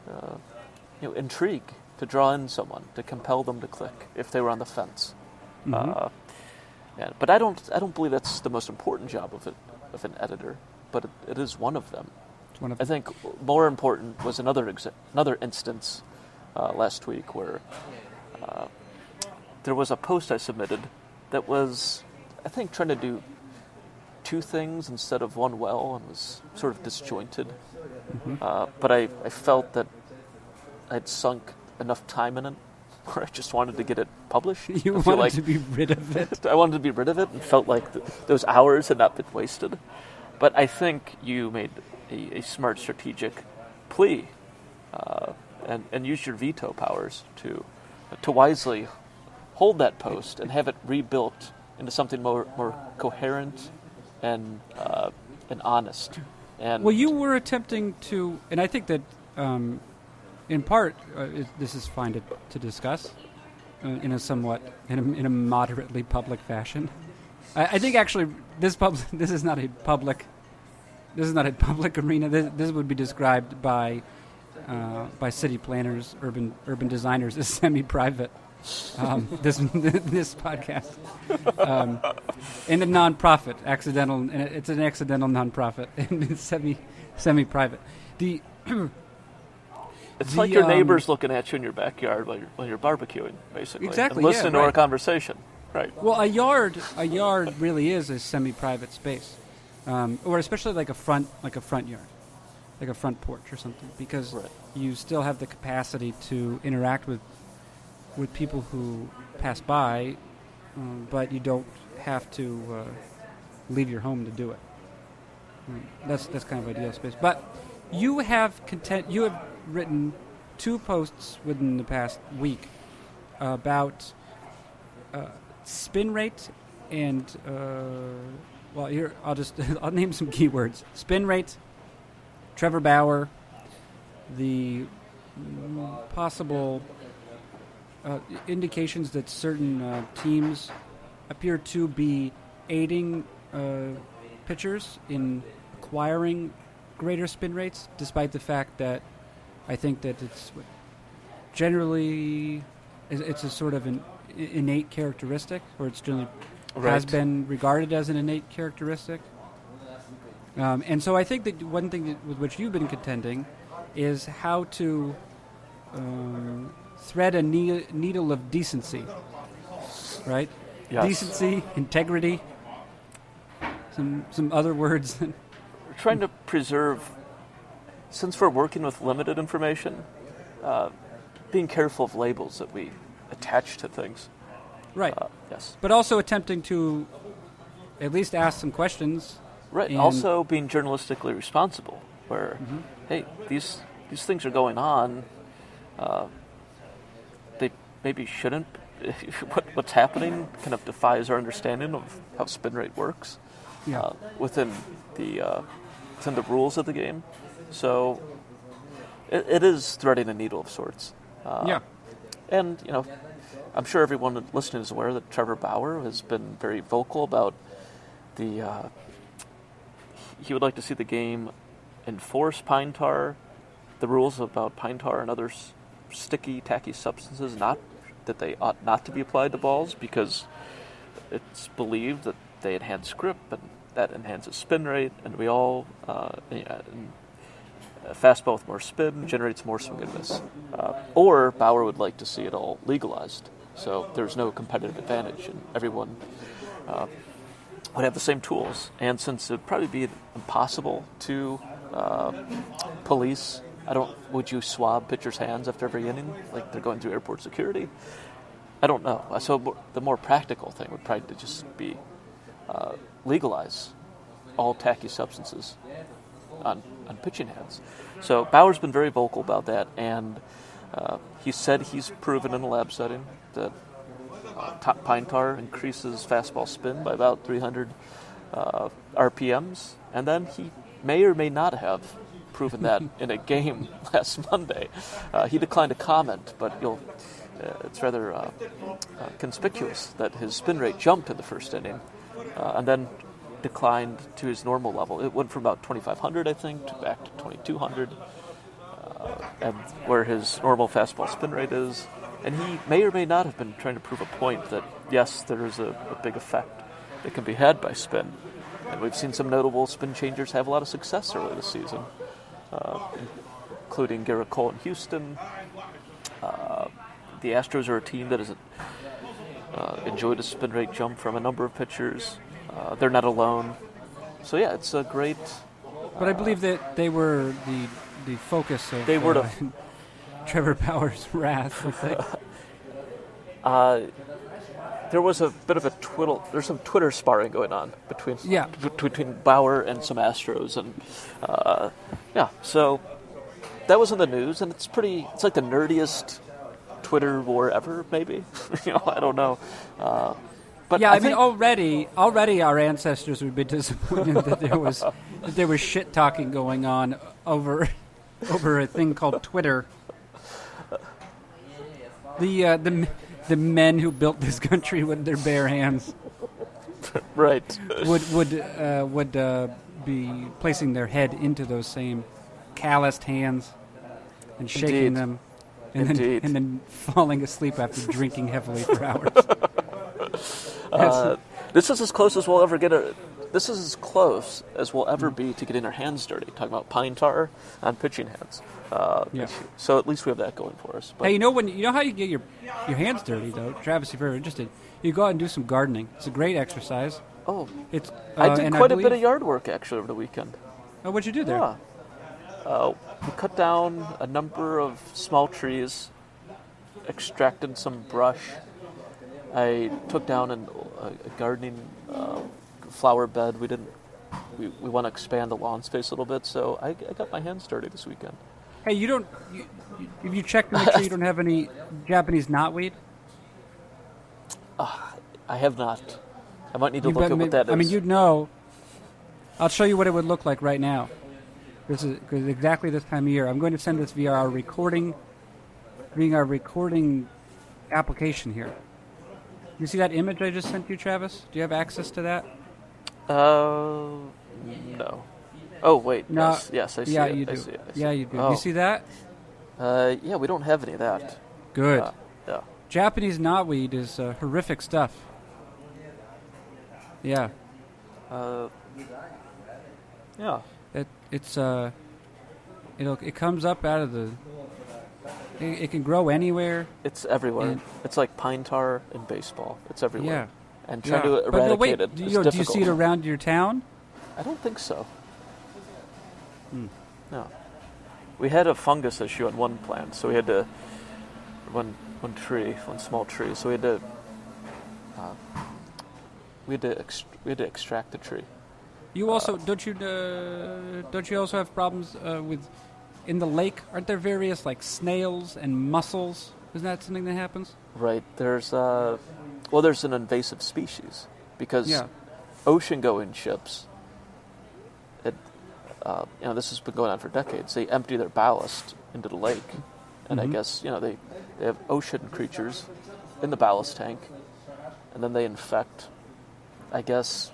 uh, you know intrigue to draw in someone to compel them to click if they were on the fence. Mhm. Uh, yeah, but I don't I don't believe that's the most important job of it of an editor, but it, it is one of them. One of I think more important was another exa- another instance uh, last week where uh, there was a post I submitted that was, I think, trying to do two things instead of one well and was sort of disjointed. Mm-hmm. Uh, but I, I felt that I'd sunk enough time in it where I just wanted to get it published. you I wanted like to be rid of it. I wanted to be rid of it and felt like th- those hours had not been wasted. But I think you made a, a smart strategic plea uh, and, and used your veto powers to, to wisely hold that post and have it rebuilt into something more, more coherent and, uh, and honest. And Well, you were attempting to, and I think that, um, in part, uh, it, this is fine to, to discuss uh, in a somewhat, in a, in a moderately public fashion. I, I think actually this pub, this is not a public, this is not a public arena. This, this would be described by, uh, by city planners, urban urban designers as semi-private. Um, this this podcast, um, and a nonprofit, accidental. It's an accidental nonprofit, and it's semi semi-private. The it's the, like your um, neighbors looking at you in your backyard while you're, while you're barbecuing, basically. Exactly, And listening yeah, to our conversation. Right. Well, a yard, a yard really is a semi-private space, um, or especially like a front, like a front yard, like a front porch or something, because Right. you still have the capacity to interact with with people who pass by, um, but you don't have to uh, leave your home to do it. Um, that's that's kind of ideal space. But you have content. You have written two posts within the past week about uh, spin rate and uh, well, here I'll just I'll name some keywords: spin rate, Trevor Bauer, the possible uh, indications that certain uh, teams appear to be aiding uh, pitchers in acquiring greater spin rates, despite the fact that I think that it's generally it's- it's a sort of an innate characteristic, or it's generally has been regarded as an innate characteristic. Um, and so I think that one thing that, with which you've been contending is how to um, thread a ne- needle of decency, right? Yes. Decency, integrity, some some other words. We're trying to preserve, since we're working with limited information, uh, being careful of labels that we attach to things. right. Uh, yes. but also attempting to at least ask some questions. Right. also being journalistically responsible, where, Mm-hmm. hey, these these things are going on. Uh, maybe shouldn't. what, what's happening kind of defies our understanding of how spin rate works Yeah. uh, within the uh, within the rules of the game. So it, it is threading a needle of sorts. Uh, yeah. And, you know, I'm sure everyone listening is aware that Trevor Bauer has been very vocal about the. Uh, he would like to see the game enforce pine tar, the rules about pine tar and other sticky, tacky substances, not that they ought not to be applied to balls because it's believed that they enhance grip and that enhances spin rate, and we all. Uh, yeah, fastball with more spin generates more swing and miss. Uh, or Bauer would like to see it all legalized, so there's no competitive advantage, and everyone uh, would have the same tools. And since it would probably be impossible to uh, police, I don't. Would you swab pitchers' hands after every inning, like they're going through airport security? I don't know. So the more practical thing would probably just be uh, legalize all tacky substances on, on pitching hands. So Bauer's been very vocal about that, and uh, he said he's proven in a lab setting that uh, top pine tar increases fastball spin by about 300 uh, RPMs, and then he may or may not have proven that in a game last Monday. Uh, he declined to comment, but you'll, uh, it's rather uh, uh, conspicuous that his spin rate jumped in the first inning, uh, and then declined to his normal level. It went from about 2,500, I think, to back to 2,200, uh, and where his normal fastball spin rate is. And he may or may not have been trying to prove a point that yes, there is a, a big effect that can be had by spin. And we've seen some notable spin changers have a lot of success early this season, including Gerrit Cole in Houston. Uh, the Astros are a team that has uh, enjoyed a spin rate jump from a number of pitchers. Uh, they're not alone. So yeah, it's a great. But I believe that they were the the focus of They were uh, Trevor Bauer's wrath. Uh, there was a bit of a twiddle. There's some Twitter sparring going on between Yeah. b- between Bauer and some Astros, and uh, yeah. So that was in the news, and it's pretty. It's like the nerdiest Twitter war ever, maybe. you know, I don't know. Uh, but yeah, I, mean, think, already, already our ancestors would be disappointed that there was that there was shit talking going on over over a thing called Twitter. The uh, the the men who built this country with their bare hands right. would would uh, would uh, be placing their head into those same calloused hands and shaking Indeed. them, and Indeed. then and then falling asleep after drinking heavily for hours. Uh, this is as close as we'll ever get. A, this is as close as we'll ever be to getting our hands dirty. Talking about pine tar on pitching hands. Uh, Yeah. So at least we have that going for us. But Hey, you know when you know how you get your your hands dirty though, Travis. If you're interested, you go out and do some gardening. It's a great exercise. oh, It's uh, I did quite a believe, bit of yard work actually over the weekend. Oh, what'd you do there? Yeah. Uh, we cut down a number of small trees, extracted some brush. I took down an, a, a gardening uh, flower bed. We didn't. We, we want to expand the lawn space a little bit, so I, I got my hands dirty this weekend. Hey, you don't. You, you, have you checked to make sure you don't have any Japanese knotweed? I have not. I might need to You look at what that is. I mean, you'd know. I'll show you what it would look like right now. This is cause exactly this time of year. I'm going to send this via our recording, via our recording application here. You see that image I just sent you, Travis? Do you have access to that? Uh, no. Oh wait. No. Yes, yes, I see yeah, it. you I do. see it. I see yeah, you do. Oh. You see that? Uh, yeah, we don't have any of that. Good. Uh, yeah. Japanese knotweed is uh, horrific stuff. Yeah, Uh, yeah. it, it's uh, it'll it comes up out of the. It, it can grow anywhere. It's everywhere. It's like pine tar in baseball. It's everywhere. Yeah. And Yeah. trying to but no, eradicate wait, it do you, do you see it around your town? I don't think so. No. We had a fungus issue on one plant, so we had to one one tree, one small tree. So we had to uh, we had to ext- we had to extract the tree. You also don't you uh, don't you also have problems uh, with in the lake? Aren't there various like snails and mussels? Isn't that something that happens? Right. There's uh, well, there's an invasive species because Yeah. ocean-going ships. Uh, you know, this has been going on for decades. They empty their ballast into the lake, and I Mhm. guess you know they they have ocean creatures in the ballast tank, and then they infect. I guess.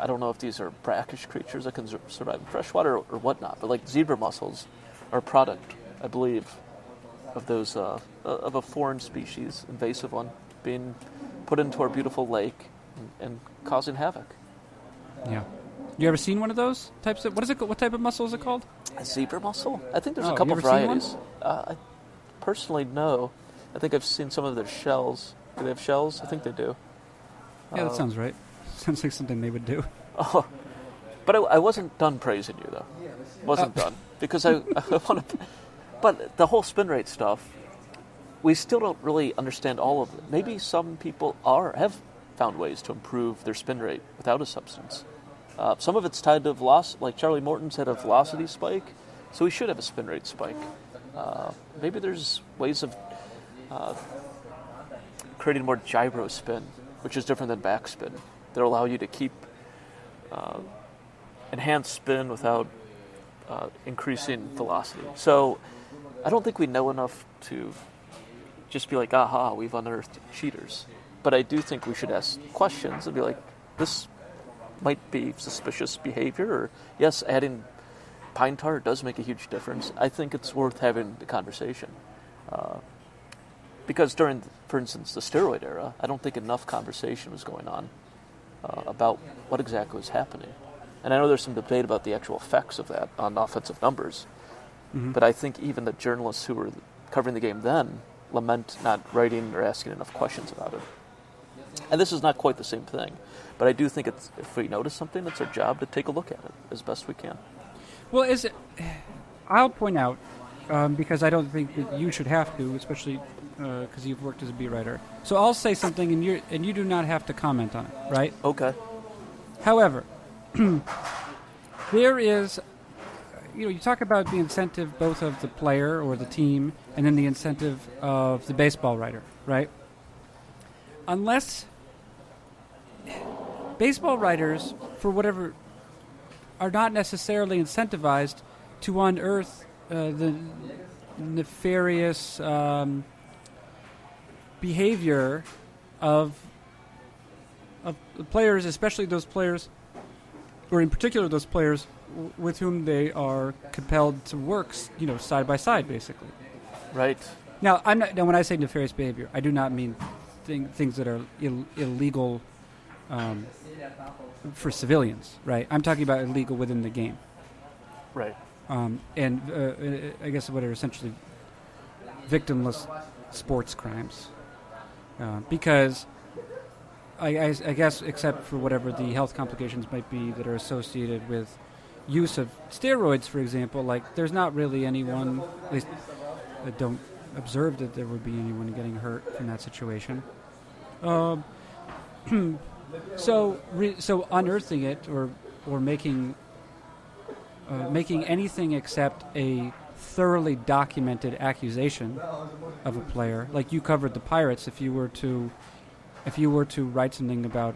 I don't know if these are brackish creatures that can survive in freshwater or, or whatnot, but like zebra mussels are a product, I believe, of those uh, uh, of a foreign species, invasive one, being put into our beautiful lake and, and causing havoc. Yeah. You ever seen one of those types of what is it? What type of mussel is it called? A zebra mussel? I think there's Oh, a couple ever seen one? varieties. Uh, I personally no. I think I've seen some of their shells. Do they have shells? I think they do. Yeah, that Uh, sounds right. Sounds like something they would do. Oh, but I, I wasn't done praising you though. Wasn't Oh. done because I, I want to. But the whole spin rate stuff, we still don't really understand all of it. Maybe some people are have found ways to improve their spin rate without a substance. Uh, some of it's tied to velocity, like Charlie Morton's had a velocity spike, so he should have a spin rate spike. Uh, maybe there's ways of uh, creating more gyro spin, which is different than backspin, that allow you to keep uh, enhanced spin without uh, increasing velocity. So I don't think we know enough to just be like, aha, we've unearthed cheaters. But I do think we should ask questions and be like, this might be suspicious behavior, or yes, adding pine tar does make a huge difference. I think it's worth having the conversation. Uh, because during, for instance, the steroid era, I don't think enough conversation was going on uh, about what exactly was happening. And I know there's some debate about the actual effects of that on offensive numbers, mm-hmm. but I think even the journalists who were covering the game then lament not writing or asking enough questions about it. And this is not quite the same thing, but I do think it's if we notice something, it's our job to take a look at it as best we can. Well, is it? I'll point out um, because I don't think that you should have to, especially because uh, you've worked as a beat writer. So I'll say something, and you and you do not have to comment on it, right? Okay. However, there is, you know, you talk about the incentive both of the player or the team, and then the incentive of the baseball writer, right? Unless baseball writers, for whatever, are not necessarily incentivized to unearth uh, the nefarious um, behavior of of the players, especially those players, or in particular those players w- with whom they are compelled to work, you know, side by side, basically. Right. Now, I'm not. Now, when I say nefarious behavior, I do not mean thing, things that are Ill, illegal um, for civilians, right? I'm talking about illegal within the game. Right. Um, and uh, I guess what are essentially victimless sports crimes. Uh, because I, I, I, guess, except for whatever the health complications might be that are associated with use of steroids, for example, like there's not really anyone, at least I don't observe that there would be anyone getting hurt in that situation. Um, so, re- so unearthing it or or making uh, making anything except a thoroughly documented accusation of a player, like you covered the Pirates, if you were to if you were to write something about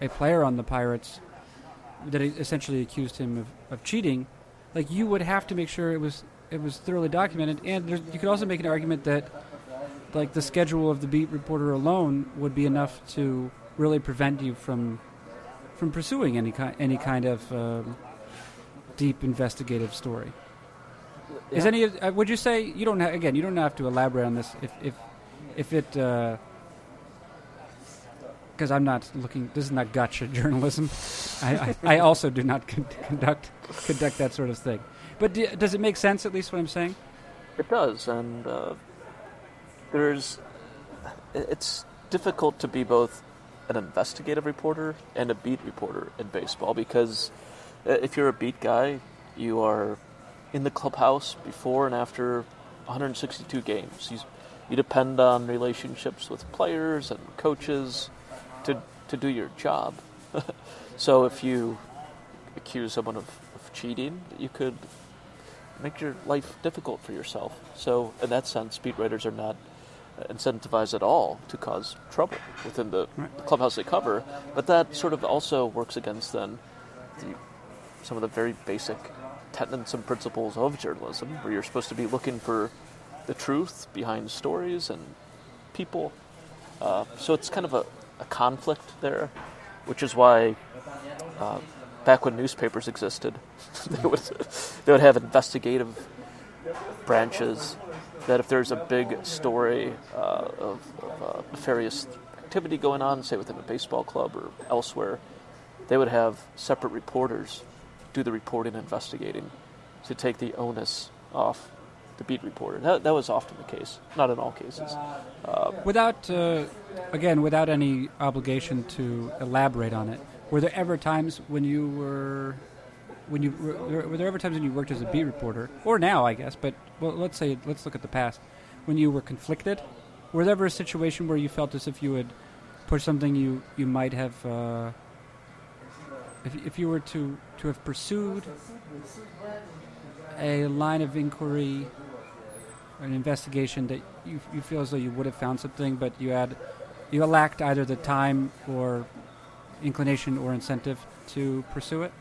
a player on the Pirates that essentially accused him of, of cheating, like you would have to make sure it was it was thoroughly documented, and you could also make an argument that like the schedule of the beat reporter alone would be enough to really prevent you from from pursuing any kind any kind of um, deep investigative story. Yeah. Is any uh, would you say you don't ha- again you don't have to elaborate on this if if if it because uh, I'm not looking this is not gotcha journalism. I, I, I, also do not con- conduct conduct that sort of thing. But do, does it make sense at least what I'm saying? It does, and uh, there's it's difficult to be both an investigative reporter and a beat reporter in baseball because uh, if you're a beat guy, you are in the clubhouse before and after 162 games. You, you depend on relationships with players and coaches to, to do your job. so if you accuse someone of, of cheating, you could make your life difficult for yourself. So in that sense, beat writers are not incentivized at all to cause trouble within the right. clubhouse they cover. But that sort of also works against then the, some of the very basic tenets and principles of journalism, where you're supposed to be looking for the truth behind stories and people. Uh, so it's kind of a, a, conflict there, which is why uh, back when newspapers existed, they would they would have investigative branches that if there's a big story uh, of, of uh, nefarious activity going on, say within a baseball club or elsewhere, they would have separate reporters do the reporting and investigating to take the onus off the beat reporter. That, that was often the case, not in all cases. Uh, without, uh, again, without any obligation to elaborate on it, were there ever times when you were when you were, were there ever times when you worked as a beat reporter, or now, I guess, but well, let's say let's look at the past, when you were conflicted? Was there ever a situation where you felt as if you had pushed something you you might have, uh, if if you were to to have pursued a line of inquiry, an investigation that you you feel as though you would have found something, but you had you lacked either the time or inclination or incentive to pursue it?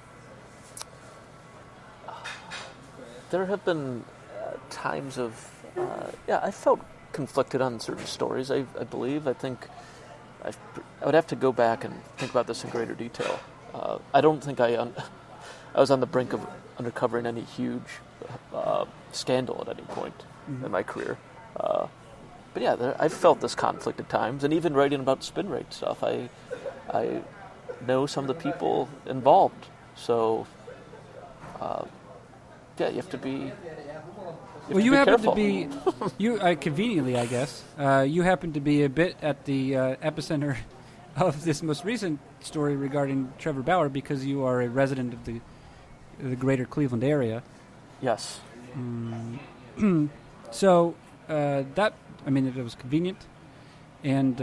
There have been uh, times of, uh, yeah, I felt conflicted on certain stories. I, I believe. I think I, I would have to go back and think about this in greater detail. Uh, I don't think I, un- I was on the brink of uncovering any huge uh, scandal at any point Mm-hmm. in my career. Uh, but yeah, there, I've felt this conflict at times, and even writing about spin rate stuff, I, I know some of the people involved. So, uh, yeah, you have to be. You have well, to you be happen careful. to be, you uh, conveniently, I guess, uh, you happen to be a bit at the uh, epicenter of this most recent story regarding Trevor Bauer because you are a resident of the the greater Cleveland area. Yes. So uh, that, I mean, it was convenient, and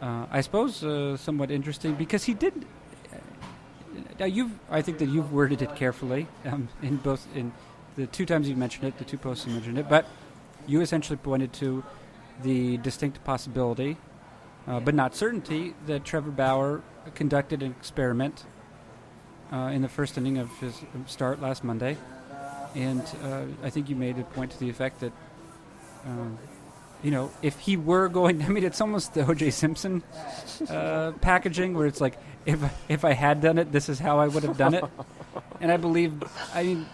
uh, I suppose uh, somewhat interesting because he did. Now you've, I think that you've worded it carefully um, in both in the two times you mentioned it, the two posts you mentioned it, but you essentially pointed to the distinct possibility, uh, but not certainty, that Trevor Bauer conducted an experiment uh, in the first inning of his start last Monday. And uh, I think you made a point to the effect that, um, you know, if he were going, I mean, it's almost the O.J. Simpson uh, packaging, where it's like, if if I had done it, this is how I would have done it. and I believe, I mean,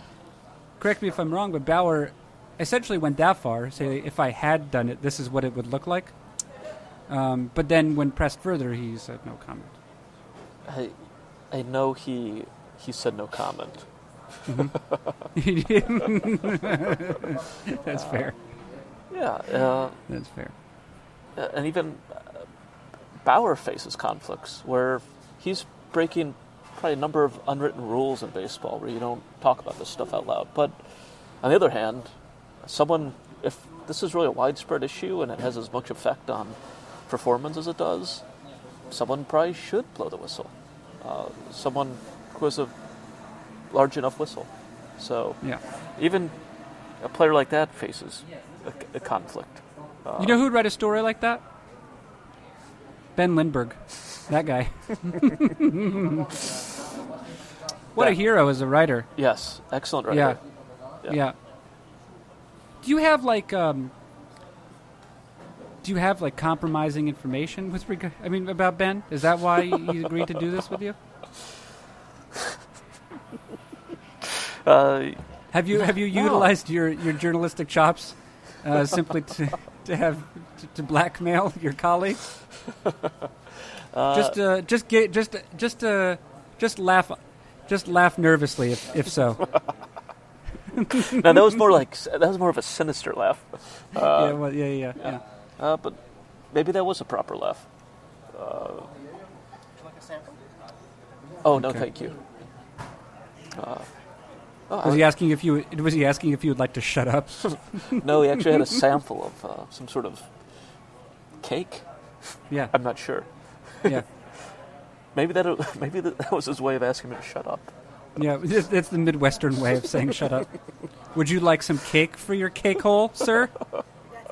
correct me if I'm wrong, but Bauer essentially went that far, say, if I had done it, this is what it would look like. Um, but then, when pressed further, he said no comment. I, I know he he said no comment. That's fair. Yeah, uh, That's fair. uh, and even uh, Bauer faces conflicts where he's breaking probably a number of unwritten rules in baseball where you don't talk about this stuff out loud. But on the other hand, someone if this is really a widespread issue and it has as much effect on performance as it does, someone probably should blow the whistle. Uh, someone who has a large enough whistle. So Yeah. even a player like that faces a, a conflict. Uh, You know who'd write a story like that? Ben Lindbergh. That guy. what a hero as a writer. Yes, excellent writer. Yeah. Yeah. Yeah. Do you have like um do you have like compromising information with regard I mean about Ben? Is that why he agreed to do this with you? Uh, Have you have you No. utilized your, your journalistic chops uh, simply to to have to, to blackmail your colleagues? just uh, just get just just uh, just laugh just laugh nervously if if so. no, that was more like that was more of a sinister laugh. yeah, well, yeah, yeah, yeah. Uh, but maybe that was a proper laugh. Uh, oh no, Okay. thank you. Oh, Was he asking if you was he asking if you would like to shut up? no, he actually had a sample of uh, some sort of cake. Yeah, I'm not sure. yeah, Maybe that maybe that was his way of asking me to shut up. yeah. That's the Midwestern way of saying shut up. Would you like some cake for your cake hole, sir?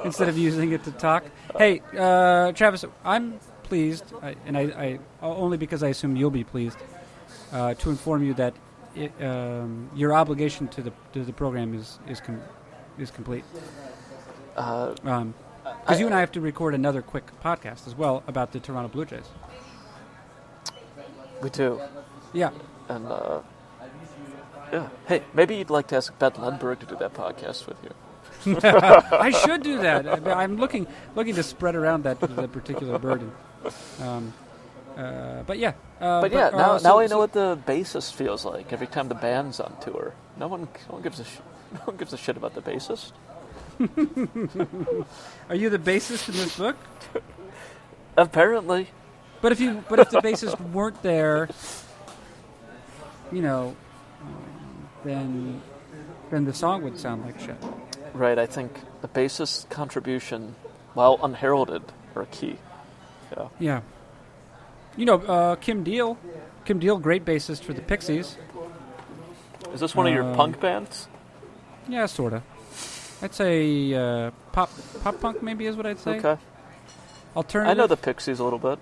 Instead of using it to talk. Hey, uh, Travis, I'm pleased, I, and I, I only because I assume you'll be pleased uh, to inform you that it, um, your obligation to the to the program is is com- is complete. Uh, Because you and I have to record another quick podcast as well about the Toronto Blue Jays. we do, Yeah, and uh, yeah. Hey, maybe you'd like to ask Ben Lindbergh to do that podcast with you. I should do that. I'm looking looking to spread around that that particular burden. Um, uh, but yeah, uh, But yeah, uh, now, so- now I know so- what the bassist feels like every time the band's on tour. No one, no one gives a, sh- no one gives a shit about the bassist. Are you the bassist in this book? Apparently, But if you but if the bassist weren't there, you know, um, then then the song would sound like shit. right? I think the bassist's contribution, while unheralded, are key. Yeah. Yeah. You know, uh, Kim Deal, Kim Deal, great bassist for the Pixies. Is this one of your Um, punk bands? Yeah, sorta. I'd say uh, pop pop punk maybe is what I'd say. Okay. Alternative. I know the Pixies a little bit.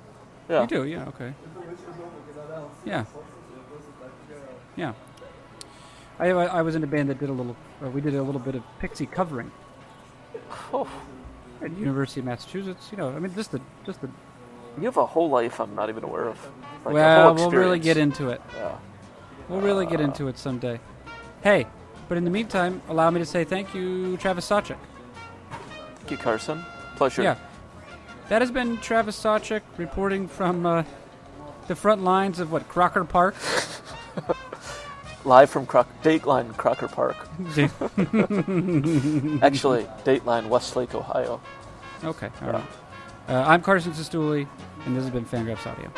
Yeah. You do, yeah, okay. Yeah. Yeah. I, I I was in a band that did a little. Uh, we did a little bit of Pixie covering Oh, at University of Massachusetts. You know, I mean, just the just the. You have a whole life I'm not even aware of. Like well, we'll really get into it. Yeah. We'll really get into it someday. Hey, but in the meantime, allow me to say thank you, Travis Sawchik. Thank you, Carson. Pleasure. Yeah. That has been Travis Sawchik reporting from uh, the front lines of what Crocker Park. Live from Croc- Dateline Crocker Park. Actually, Dateline Westlake, Ohio. Okay, all right. Uh, I'm Carson Cistulli, and this has been Fangraphs Audio.